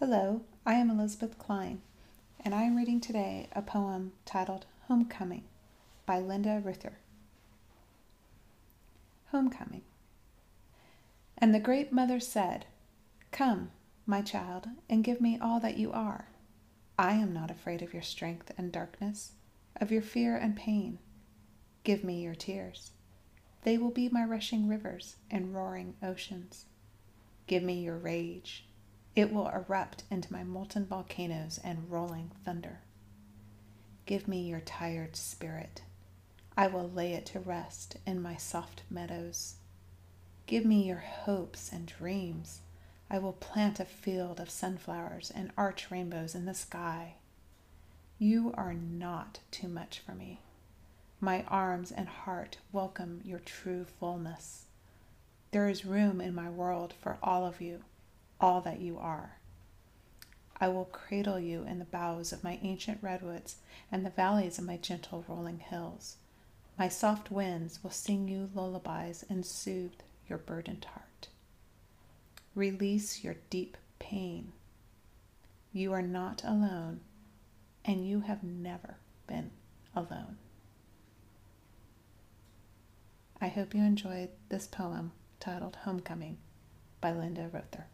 Hello, I am Elizabeth Klein, and I am reading today a poem titled Homecoming by Linda Ruther. Homecoming. And the great mother said, Come, my child, and give me all that you are. I am not afraid of your strength and darkness, of your fear and pain. Give me your tears. They will be my rushing rivers and roaring oceans. Give me your rage it will erupt into my molten volcanoes and rolling thunder. Give me your tired spirit. I will lay it to rest in my soft meadows. Give me your hopes and dreams. I will plant a field of sunflowers and arch rainbows in the sky. You are not too much for me. My arms and heart welcome your true fullness. There is room in my world for all of you all that you are. I will cradle you in the boughs of my ancient redwoods and the valleys of my gentle rolling hills. My soft winds will sing you lullabies and soothe your burdened heart. Release your deep pain. You are not alone, and you have never been alone. I hope you enjoyed this poem titled Homecoming by Linda Ruther.